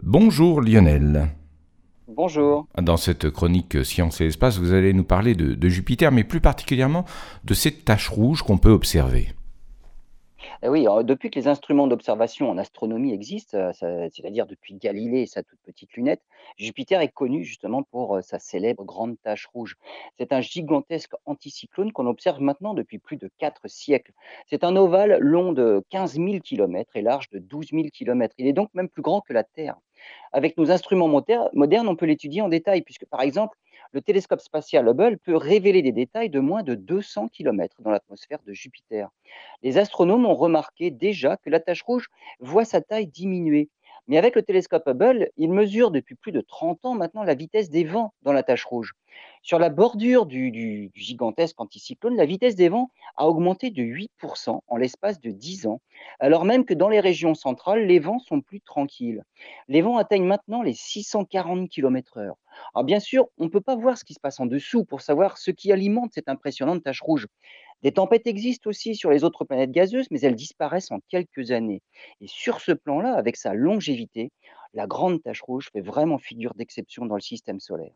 Bonjour Lionel. Bonjour. Dans cette chronique Science et Espace, vous allez nous parler de, de Jupiter, mais plus particulièrement de cette tache rouge qu'on peut observer. Eh oui, alors depuis que les instruments d'observation en astronomie existent, ça c'est-à-dire depuis Galilée et sa toute petite lunette, Jupiter est connu justement pour, heu, sa célèbre grande tache rouge. C'est un gigantesque anticyclone qu'on observe maintenant depuis plus de 4 siècles. C'est un ovale long de 15 000 kilomètres et large de 12 000 kilomètres. Il est donc même plus grand que la Terre. Avec nos instruments modernes, on peut l'étudier en détail puisque, par exemple, le télescope spatial Hubble peut révéler des détails de moins de 200 kilomètres dans l'atmosphère de Jupiter. Les astronomes ont remarqué déjà que la tache rouge voit sa taille diminuer. Mais avec le télescope Hubble, ils mesurent depuis plus de 30 ans maintenant la vitesse des vents dans la tache rouge. Sur la bordure du, du- du gigantesque anticyclone, la vitesse des vents a augmenté de 8% en l'espace de 10 ans, alors même que dans les régions centrales, les vents sont plus tranquilles. Les vents atteignent maintenant les 640 km/h. Alors bien sûr, on ne peut pas voir ce qui se passe en dessous pour savoir ce qui alimente cette impressionnante tache rouge. Des tempêtes existent aussi sur les autres planètes gazeuses, mais elles disparaissent en quelques années. Et sur ce plan-là, avec sa longévité, la grande tache rouge fait vraiment figure d'exception dans le système solaire.